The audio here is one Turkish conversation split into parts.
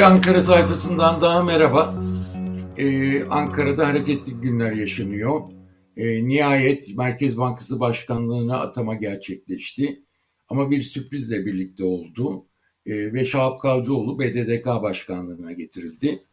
Bir Ankara sayfasından daha merhaba. Ee, Ankara'da hareketli günler yaşanıyor. Ee, nihayet Merkez Bankası Başkanlığı'na atama gerçekleşti. Ama bir sürprizle birlikte oldu. Ee, ve Şahap Kavcıoğlu BDDK Başkanlığı'na getirildi.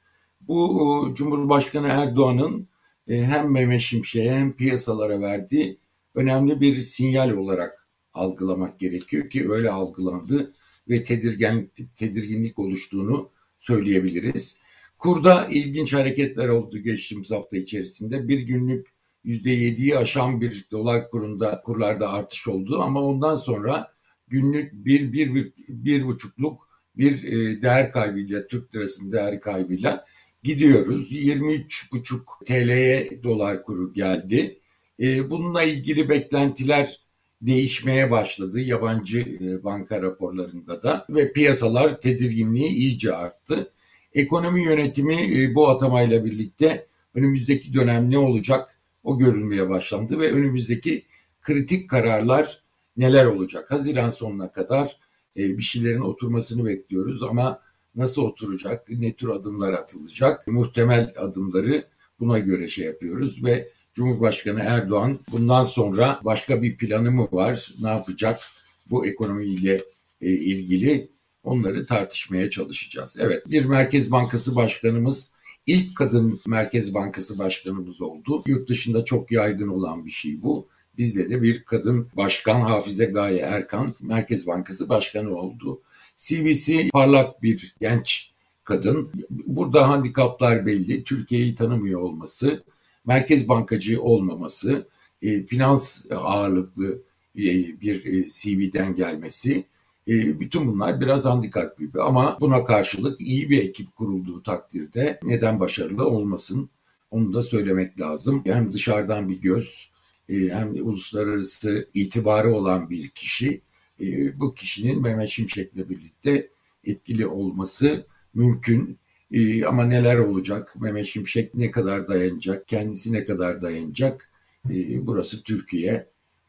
Bu Cumhurbaşkanı Erdoğan'ın e, hem Mehmet Şimşek'e hem piyasalara verdiği önemli bir sinyal olarak algılamak gerekiyor ki öyle algılandı ve tedirgen tedirginlik oluştuğunu söyleyebiliriz. Kurda ilginç hareketler oldu geçtiğimiz hafta içerisinde. Bir günlük %7'yi aşan bir dolar kurunda kurlarda artış oldu ama ondan sonra günlük bir, bir, bir, bir buçukluk bir e, değer kaybıyla, Türk lirasının değer kaybıyla gidiyoruz. 23,5 TL'ye dolar kuru geldi. E, bununla ilgili beklentiler değişmeye başladı yabancı e, banka raporlarında da ve piyasalar tedirginliği iyice arttı. Ekonomi yönetimi e, bu atamayla birlikte önümüzdeki dönem ne olacak o görülmeye başlandı ve önümüzdeki kritik kararlar neler olacak? Haziran sonuna kadar e, bir şeylerin oturmasını bekliyoruz ama nasıl oturacak, ne tür adımlar atılacak, muhtemel adımları buna göre şey yapıyoruz ve Cumhurbaşkanı Erdoğan bundan sonra başka bir planı mı var, ne yapacak bu ekonomiyle e, ilgili onları tartışmaya çalışacağız. Evet bir Merkez Bankası Başkanımız ilk kadın Merkez Bankası Başkanımız oldu. Yurt dışında çok yaygın olan bir şey bu. Bizde de bir kadın başkan Hafize Gaye Erkan Merkez Bankası Başkanı oldu. CVC parlak bir genç kadın. Burada handikaplar belli. Türkiye'yi tanımıyor olması, merkez bankacı olmaması, e, finans ağırlıklı e, bir e, CV'den gelmesi e, bütün bunlar biraz handikap gibi ama buna karşılık iyi bir ekip kurulduğu takdirde neden başarılı olmasın onu da söylemek lazım. Hem dışarıdan bir göz e, hem uluslararası itibarı olan bir kişi e, bu kişinin Mehmet Şimşek'le birlikte etkili olması mümkün. Ee, ama neler olacak? Mehmet Şimşek ne kadar dayanacak? Kendisi ne kadar dayanacak? Ee, burası Türkiye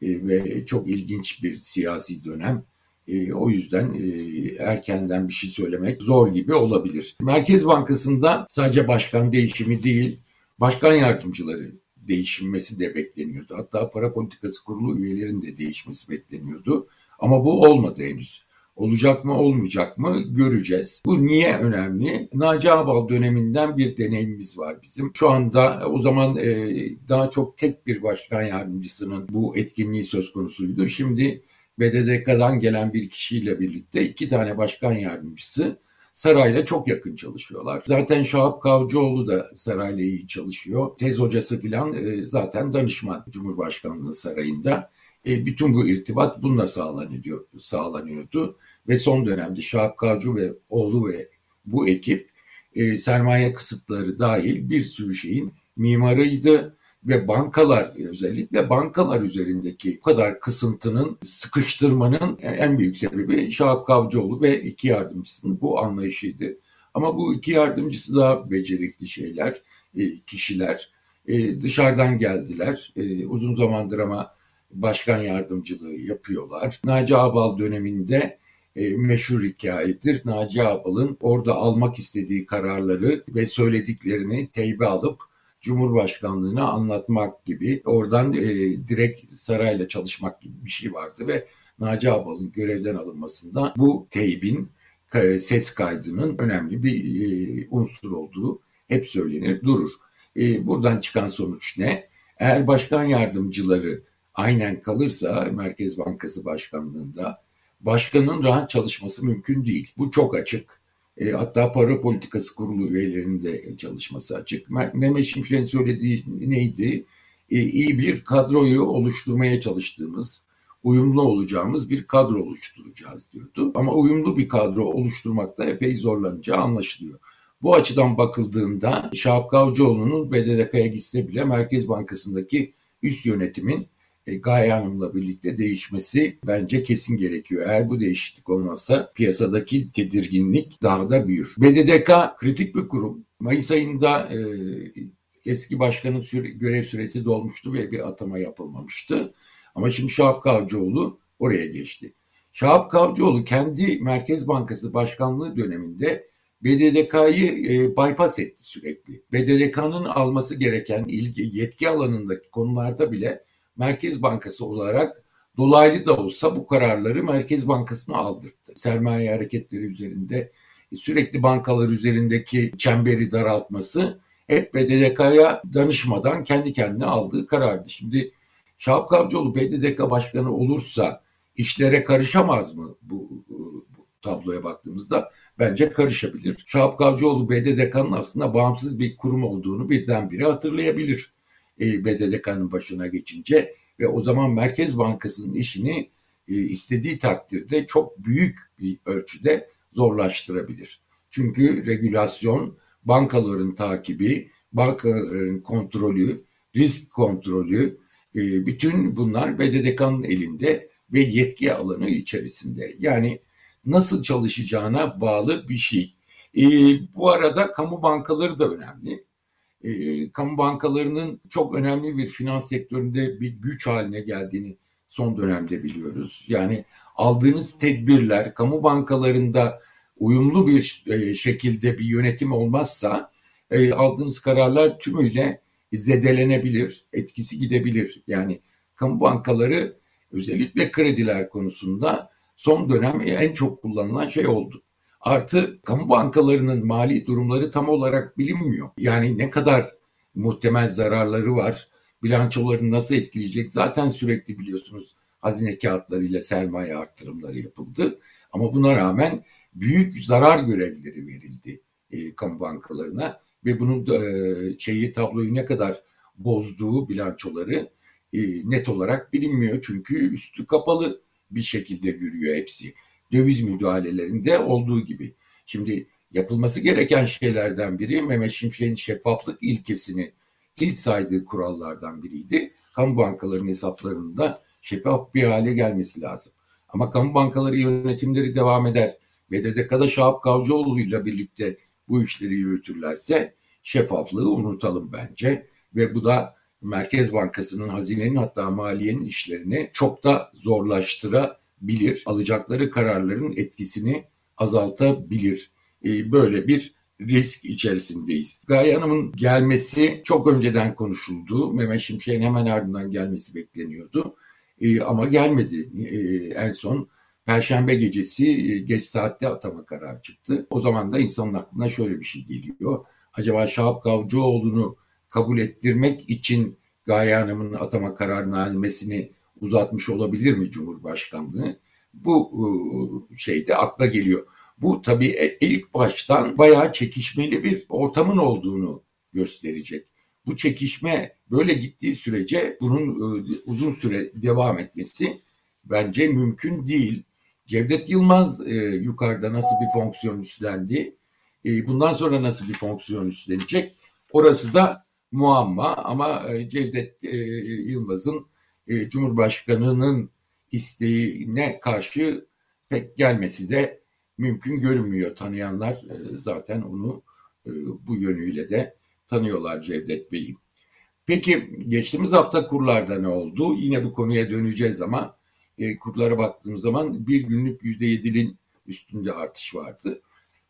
ee, ve çok ilginç bir siyasi dönem. Ee, o yüzden e, erkenden bir şey söylemek zor gibi olabilir. Merkez Bankası'nda sadece başkan değişimi değil, başkan yardımcıları değişilmesi de bekleniyordu. Hatta para politikası kurulu üyelerinin de değişmesi bekleniyordu. Ama bu olmadı henüz. Olacak mı olmayacak mı göreceğiz. Bu niye önemli? Naci Ağbal döneminden bir deneyimimiz var bizim. Şu anda o zaman e, daha çok tek bir başkan yardımcısının bu etkinliği söz konusuydu. Şimdi BDDK'dan gelen bir kişiyle birlikte iki tane başkan yardımcısı sarayla çok yakın çalışıyorlar. Zaten Şahap Kavcıoğlu da sarayla iyi çalışıyor. Tez hocası filan e, zaten danışman Cumhurbaşkanlığı sarayında. E, bütün bu irtibat bununla sağlanıyor, sağlanıyordu. Ve son dönemde Şahap Kavcı ve oğlu ve bu ekip e, sermaye kısıtları dahil bir sürü şeyin mimarıydı ve bankalar özellikle bankalar üzerindeki bu kadar kısıntının sıkıştırmanın en büyük sebebi Şahap Kavcıoğlu ve iki yardımcısının bu anlayışıydı. Ama bu iki yardımcısı da becerikli şeyler, e, kişiler. E, dışarıdan geldiler. E, uzun zamandır ama başkan yardımcılığı yapıyorlar. Naci Abal döneminde e, meşhur hikayedir. Naci Abal'ın orada almak istediği kararları ve söylediklerini teybe alıp Cumhurbaşkanlığına anlatmak gibi oradan e, direkt sarayla çalışmak gibi bir şey vardı ve Naci Abal'ın görevden alınmasında bu teybin ses kaydının önemli bir e, unsur olduğu hep söylenir durur. E, buradan çıkan sonuç ne? Eğer başkan yardımcıları aynen kalırsa Merkez Bankası Başkanlığında başkanın rahat çalışması mümkün değil. Bu çok açık. E, hatta para politikası kurulu üyelerinin de çalışması açık. Mehmet Şimşek'in söylediği neydi? E, iyi bir kadroyu oluşturmaya çalıştığımız, uyumlu olacağımız bir kadro oluşturacağız diyordu. Ama uyumlu bir kadro oluşturmakta epey zorlanacağı anlaşılıyor. Bu açıdan bakıldığında Şahap Kavcıoğlu'nun BDDK'ya gitse bile Merkez Bankası'ndaki üst yönetimin Gaye Hanım'la birlikte değişmesi bence kesin gerekiyor. Eğer bu değişiklik olmazsa piyasadaki tedirginlik daha da büyür. BDDK kritik bir kurum. Mayıs ayında e, eski başkanın süre, görev süresi dolmuştu ve bir atama yapılmamıştı. Ama şimdi Şahap Kavcıoğlu oraya geçti. Şahap Kavcıoğlu kendi Merkez Bankası Başkanlığı döneminde BDDK'yı e, bypass etti sürekli. BDDK'nın alması gereken ilgi, yetki alanındaki konularda bile Merkez Bankası olarak dolaylı da olsa bu kararları Merkez Bankası'na aldırdı. Sermaye hareketleri üzerinde sürekli bankalar üzerindeki çemberi daraltması hep BDDK'ya danışmadan kendi kendine aldığı karardı. Şimdi Şahap Kavcıoğlu BDDK başkanı olursa işlere karışamaz mı bu, bu tabloya baktığımızda? Bence karışabilir. Şahap Kavcıoğlu BDDK'nın aslında bağımsız bir kurum olduğunu birdenbire hatırlayabilir. E, BDDK'nın başına geçince ve o zaman Merkez Bankası'nın işini e, istediği takdirde çok büyük bir ölçüde zorlaştırabilir. Çünkü regülasyon, bankaların takibi, bankaların kontrolü, risk kontrolü, e, bütün bunlar BDDK'nın elinde ve yetki alanı içerisinde. Yani nasıl çalışacağına bağlı bir şey. E, bu arada kamu bankaları da önemli. E, kamu bankalarının çok önemli bir finans sektöründe bir güç haline geldiğini son dönemde biliyoruz. Yani aldığınız tedbirler kamu bankalarında uyumlu bir şekilde bir yönetim olmazsa aldığınız kararlar tümüyle zedelenebilir, etkisi gidebilir. Yani kamu bankaları özellikle krediler konusunda son dönem en çok kullanılan şey oldu. Artı kamu bankalarının mali durumları tam olarak bilinmiyor. Yani ne kadar muhtemel zararları var, bilançolarını nasıl etkileyecek zaten sürekli biliyorsunuz hazine kağıtlarıyla sermaye arttırımları yapıldı. Ama buna rağmen büyük zarar görevleri verildi e, kamu bankalarına ve bunun da, e, şeyi tabloyu ne kadar bozduğu bilançoları e, net olarak bilinmiyor. Çünkü üstü kapalı bir şekilde yürüyor hepsi. Döviz müdahalelerinde olduğu gibi. Şimdi yapılması gereken şeylerden biri Mehmet Şimşek'in şeffaflık ilkesini ilk saydığı kurallardan biriydi. Kamu bankalarının hesaplarında şeffaf bir hale gelmesi lazım. Ama kamu bankaları yönetimleri devam eder. BDDK'da Şahap Kavcıoğlu ile birlikte bu işleri yürütürlerse şeffaflığı unutalım bence. Ve bu da Merkez Bankası'nın, hazinenin hatta maliyenin işlerini çok da zorlaştırabilir. Alacakları kararların etkisini azaltabilir. Ee, böyle bir risk içerisindeyiz. Gaye Hanım'ın gelmesi çok önceden konuşuldu. Mehmet Şimşek'in hemen ardından gelmesi bekleniyordu. Ee, ama gelmedi. Ee, en son Perşembe gecesi e, geç saatte atama kararı çıktı. O zaman da insanın aklına şöyle bir şey geliyor. Acaba Şahap Kavcıoğlu'nu kabul ettirmek için Gaye Hanım'ın atama kararnamesini uzatmış olabilir mi Cumhurbaşkanlığı? Bu e, şeyde akla geliyor. Bu tabii e, ilk baştan bayağı çekişmeli bir ortamın olduğunu gösterecek. Bu çekişme böyle gittiği sürece bunun uzun süre devam etmesi bence mümkün değil. Cevdet Yılmaz e, yukarıda nasıl bir fonksiyon üstlendi? E, bundan sonra nasıl bir fonksiyon üstlenecek? Orası da muamma ama e, Cevdet e, Yılmaz'ın e, Cumhurbaşkanı'nın isteğine karşı pek gelmesi de mümkün görünmüyor. Tanıyanlar e, zaten onu e, bu yönüyle de tanıyorlar Cevdet Bey'i. Peki geçtiğimiz hafta kurlarda ne oldu? Yine bu konuya döneceğiz ama e, kurlara baktığımız zaman bir günlük yüzde yedinin üstünde artış vardı.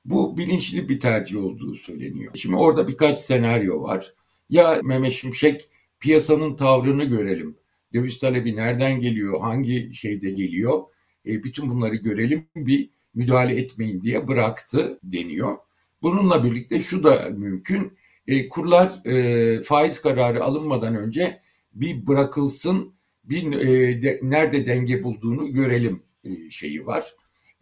Bu bilinçli bir tercih olduğu söyleniyor. Şimdi orada birkaç senaryo var. Ya Mehmet Şimşek piyasanın tavrını görelim. Döviz talebi nereden geliyor, hangi şeyde geliyor? E, bütün bunları görelim, bir müdahale etmeyin diye bıraktı deniyor. Bununla birlikte şu da mümkün. E, kurlar e, faiz kararı alınmadan önce bir bırakılsın bir e, de, nerede denge bulduğunu görelim e, şeyi var.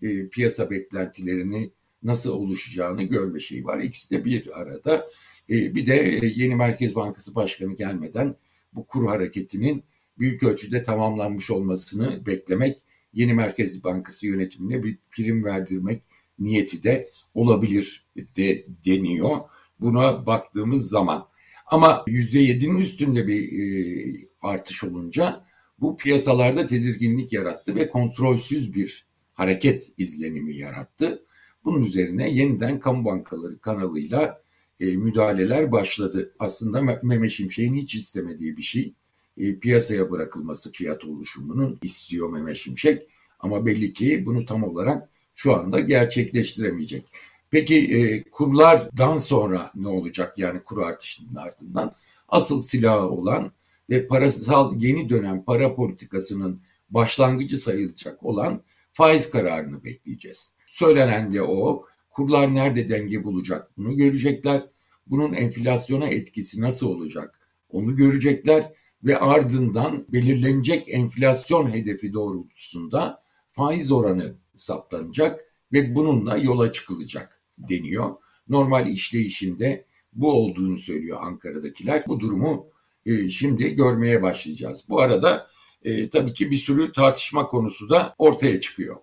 E, piyasa beklentilerini nasıl oluşacağını görme şeyi var. İkisi de bir arada. E, bir de e, yeni Merkez Bankası Başkanı gelmeden bu kur hareketinin büyük ölçüde tamamlanmış olmasını beklemek, yeni Merkez Bankası yönetimine bir prim verdirmek niyeti de olabilir de deniyor. Buna baktığımız zaman. Ama %7'nin üstünde bir e, artış olunca bu piyasalarda tedirginlik yarattı ve kontrolsüz bir hareket izlenimi yarattı. Bunun üzerine yeniden kamu bankaları kanalıyla e, müdahaleler başladı. Aslında Mehmet Şimşek'in hiç istemediği bir şey. E, piyasaya bırakılması fiyat oluşumunun istiyor Mehmet Şimşek. Ama belli ki bunu tam olarak şu anda gerçekleştiremeyecek. Peki e, kurlardan sonra ne olacak yani kur artışının ardından? Asıl silahı olan ve parasal yeni dönem para politikasının başlangıcı sayılacak olan faiz kararını bekleyeceğiz. Söylenen de o. Kurlar nerede denge bulacak bunu görecekler. Bunun enflasyona etkisi nasıl olacak onu görecekler ve ardından belirlenecek enflasyon hedefi doğrultusunda faiz oranı saptanacak ve bununla yola çıkılacak deniyor. Normal işleyişinde bu olduğunu söylüyor Ankara'dakiler. Bu durumu e, şimdi görmeye başlayacağız. Bu arada e, tabii ki bir sürü tartışma konusu da ortaya çıkıyor.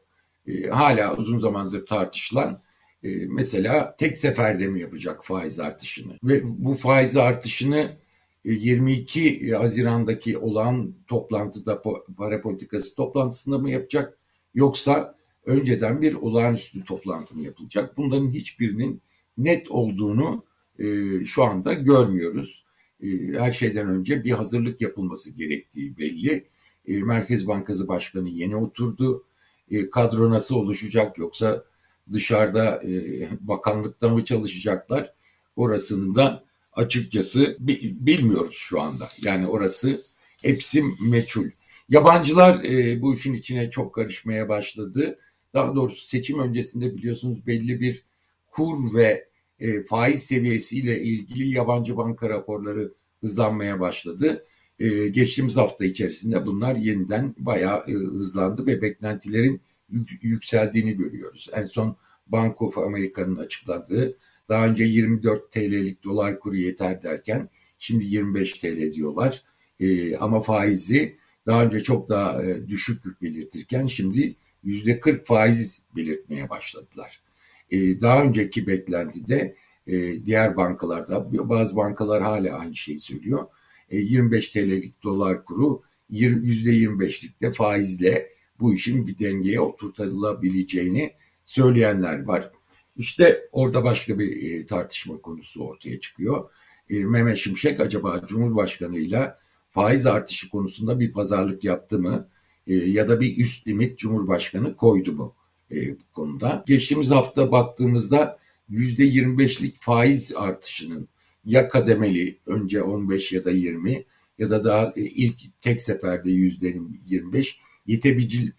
E, hala uzun zamandır tartışılan e, mesela tek seferde mi yapacak faiz artışını ve bu faiz artışını 22 e, Haziran'daki olan toplantıda para politikası toplantısında mı yapacak yoksa önceden bir olağanüstü toplantı mı yapılacak? Bunların hiçbirinin net olduğunu e, şu anda görmüyoruz. E, her şeyden önce bir hazırlık yapılması gerektiği belli. E, Merkez Bankası Başkanı yeni oturdu. E, kadro nasıl oluşacak yoksa dışarıda e, bakanlıkta mı çalışacaklar? Orasını da açıkçası bilmiyoruz şu anda. Yani orası hepsi meçhul. Yabancılar e, bu işin içine çok karışmaya başladı. Daha doğrusu seçim öncesinde biliyorsunuz belli bir kur ve e, faiz seviyesiyle ilgili yabancı banka raporları hızlanmaya başladı. E, geçtiğimiz hafta içerisinde bunlar yeniden bayağı e, hızlandı ve beklentilerin yük, yükseldiğini görüyoruz. En son Bank of America'nın açıkladığı daha önce 24 TL'lik dolar kuru yeter derken şimdi 25 TL diyorlar. E, ama faizi daha önce çok daha e, düşük belirtirken şimdi yüzde 40 faiz belirtmeye başladılar. E, daha önceki beklentide e, diğer bankalarda bazı bankalar hala aynı şeyi söylüyor. E, 25 TL'lik dolar kuru yüzde 25'likte faizle bu işin bir dengeye oturtulabileceğini söyleyenler var. İşte orada başka bir e, tartışma konusu ortaya çıkıyor. E, Mehmet Şimşek acaba Cumhurbaşkanı ile faiz artışı konusunda bir pazarlık yaptı mı? E, ya da bir üst limit Cumhurbaşkanı koydu mu bu konuda? Geçtiğimiz hafta baktığımızda %25'lik faiz artışının ya kademeli önce 15 ya da 20 ya da daha ilk tek seferde %25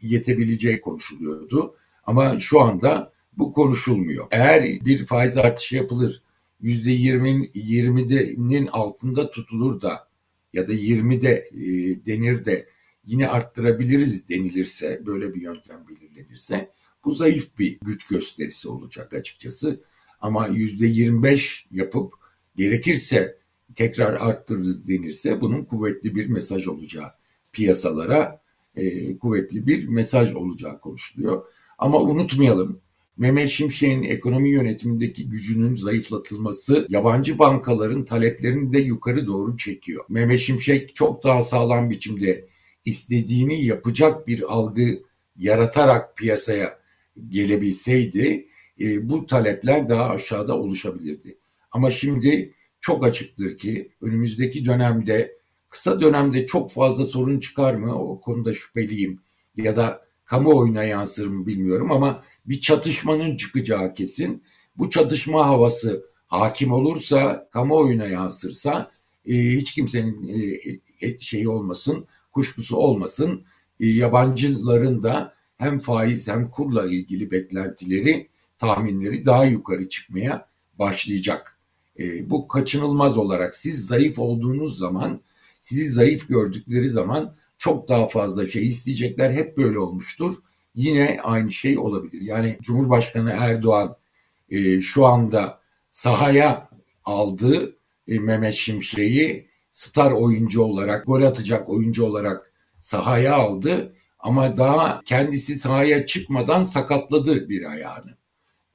yetebileceği konuşuluyordu. Ama şu anda bu konuşulmuyor. Eğer bir faiz artışı yapılır yüzde 20'nin altında tutulur da ya da 20'de e, denir de yine arttırabiliriz denilirse böyle bir yöntem belirlenirse bu zayıf bir güç gösterisi olacak açıkçası. Ama yüzde 25 yapıp gerekirse tekrar arttırırız denirse bunun kuvvetli bir mesaj olacağı piyasalara e, kuvvetli bir mesaj olacağı konuşuluyor. Ama unutmayalım Mehmet Şimşek'in ekonomi yönetimindeki gücünün zayıflatılması yabancı bankaların taleplerini de yukarı doğru çekiyor. Mehmet Şimşek çok daha sağlam biçimde istediğini yapacak bir algı yaratarak piyasaya gelebilseydi e, bu talepler daha aşağıda oluşabilirdi. Ama şimdi çok açıktır ki önümüzdeki dönemde kısa dönemde çok fazla sorun çıkar mı o konuda şüpheliyim ya da kamuoyuna yansır mı bilmiyorum ama bir çatışmanın çıkacağı kesin. Bu çatışma havası hakim olursa, kamuoyuna yansırsa e, hiç kimsenin e, e, şeyi olmasın, kuşkusu olmasın. E, yabancıların da hem faiz hem kurla ilgili beklentileri, tahminleri daha yukarı çıkmaya başlayacak. E, bu kaçınılmaz olarak siz zayıf olduğunuz zaman, sizi zayıf gördükleri zaman çok daha fazla şey isteyecekler. Hep böyle olmuştur. Yine aynı şey olabilir. Yani Cumhurbaşkanı Erdoğan e, şu anda sahaya aldığı e, Mehmet Şimşek'i star oyuncu olarak, gol atacak oyuncu olarak sahaya aldı. Ama daha kendisi sahaya çıkmadan sakatladı bir ayağını.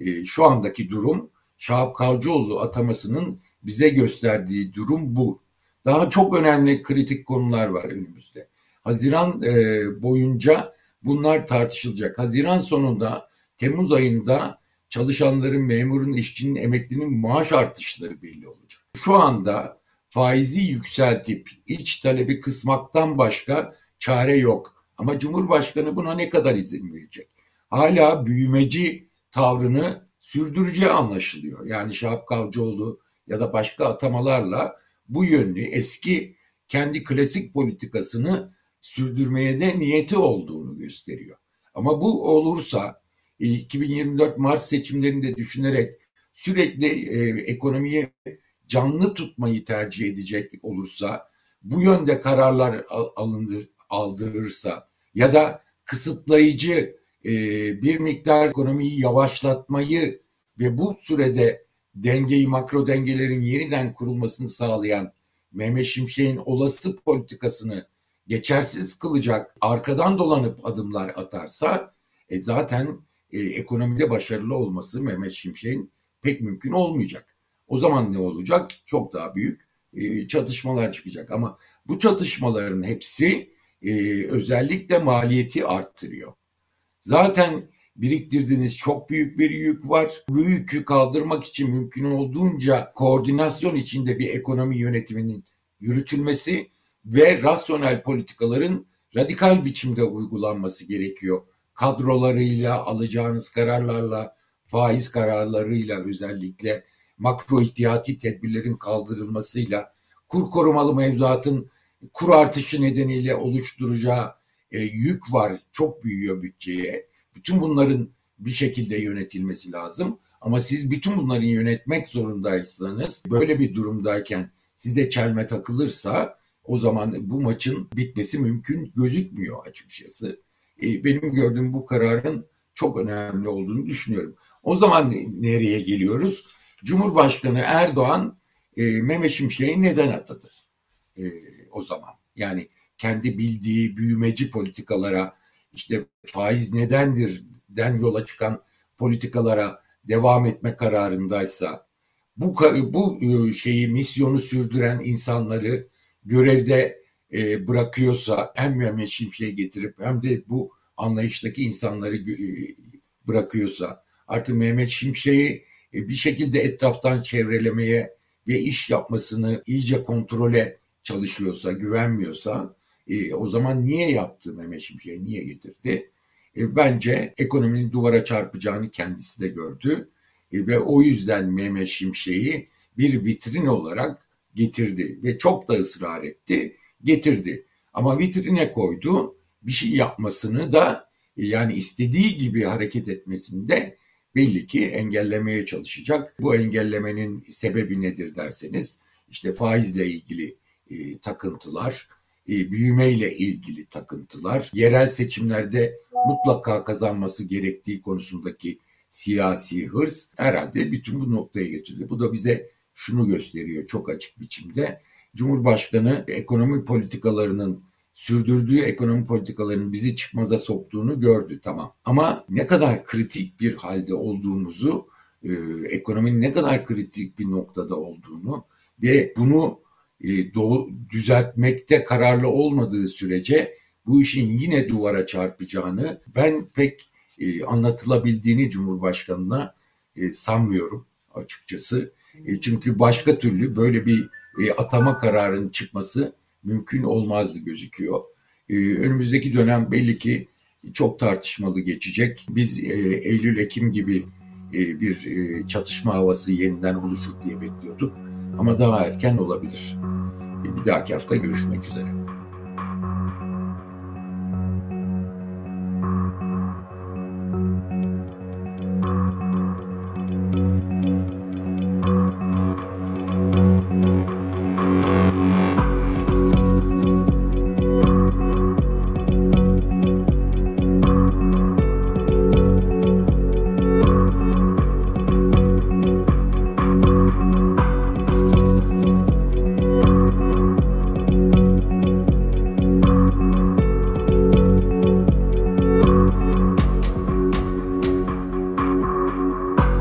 E, şu andaki durum Şahap Kavcıoğlu atamasının bize gösterdiği durum bu. Daha çok önemli kritik konular var önümüzde. Haziran e, boyunca bunlar tartışılacak. Haziran sonunda Temmuz ayında çalışanların, memurun, işçinin, emeklinin maaş artışları belli olacak. Şu anda faizi yükseltip iç talebi kısmaktan başka çare yok. Ama Cumhurbaşkanı buna ne kadar izin verecek? Hala büyümeci tavrını sürdüreceği anlaşılıyor. Yani Şahap Kavcıoğlu ya da başka atamalarla bu yönlü eski kendi klasik politikasını sürdürmeye de niyeti olduğunu gösteriyor. Ama bu olursa 2024 Mart seçimlerinde düşünerek sürekli e, ekonomiyi canlı tutmayı tercih edecek olursa, bu yönde kararlar alınır, aldırırsa ya da kısıtlayıcı e, bir miktar ekonomiyi yavaşlatmayı ve bu sürede dengeyi, makro dengelerin yeniden kurulmasını sağlayan Mehmet Şimşek'in olası politikasını geçersiz kılacak, arkadan dolanıp adımlar atarsa e, zaten e, ekonomide başarılı olması Mehmet Şimşek'in pek mümkün olmayacak. O zaman ne olacak? Çok daha büyük e, çatışmalar çıkacak. Ama bu çatışmaların hepsi e, özellikle maliyeti arttırıyor. Zaten biriktirdiğiniz çok büyük bir yük var. Bu yükü kaldırmak için mümkün olduğunca koordinasyon içinde bir ekonomi yönetiminin yürütülmesi ve rasyonel politikaların radikal biçimde uygulanması gerekiyor. Kadrolarıyla, alacağınız kararlarla, faiz kararlarıyla özellikle makro ihtiyati tedbirlerin kaldırılmasıyla, kur korumalı mevduatın kur artışı nedeniyle oluşturacağı e, yük var. Çok büyüyor bütçeye. Bütün bunların bir şekilde yönetilmesi lazım. Ama siz bütün bunları yönetmek zorundaysanız böyle bir durumdayken size çelme takılırsa o zaman bu maçın bitmesi mümkün gözükmüyor açıkçası. E, benim gördüğüm bu kararın çok önemli olduğunu düşünüyorum. O zaman nereye geliyoruz? Cumhurbaşkanı Erdoğan e, Mehmet Şimşek'i neden atadı? E, o zaman yani kendi bildiği büyümeci politikalara işte faiz nedendir den yola çıkan politikalara devam etme kararındaysa bu bu şeyi misyonu sürdüren insanları görevde e, bırakıyorsa hem Mehmet Şimşek'i getirip hem de bu anlayıştaki insanları e, bırakıyorsa artık Mehmet Şimşek'i e, bir şekilde etraftan çevrelemeye ve iş yapmasını iyice kontrole çalışıyorsa, güvenmiyorsa e, o zaman niye yaptı Mehmet Şimşek'i, niye getirdi? E, bence ekonominin duvara çarpacağını kendisi de gördü e, ve o yüzden Mehmet Şimşek'i bir vitrin olarak getirdi ve çok da ısrar etti, getirdi. Ama vitrine koydu, bir şey yapmasını da e, yani istediği gibi hareket etmesini de belli ki engellemeye çalışacak. Bu engellemenin sebebi nedir derseniz işte faizle ilgili e, takıntılar, e, büyümeyle ilgili takıntılar, yerel seçimlerde mutlaka kazanması gerektiği konusundaki siyasi hırs herhalde bütün bu noktaya getirdi. Bu da bize şunu gösteriyor çok açık biçimde. Cumhurbaşkanı ekonomi politikalarının sürdürdüğü ekonomi politikalarının bizi çıkmaza soktuğunu gördü tamam. Ama ne kadar kritik bir halde olduğumuzu, e, ekonominin ne kadar kritik bir noktada olduğunu ve bunu e, doğu, düzeltmekte kararlı olmadığı sürece bu işin yine duvara çarpacağını ben pek e, anlatılabildiğini Cumhurbaşkanı'na e, sanmıyorum açıkçası. E, çünkü başka türlü böyle bir e, atama kararının çıkması mümkün olmazdı gözüküyor. E, önümüzdeki dönem belli ki çok tartışmalı geçecek. Biz Eylül-Ekim gibi bir çatışma havası yeniden oluşur diye bekliyorduk. Ama daha erken olabilir. Bir dahaki hafta görüşmek üzere.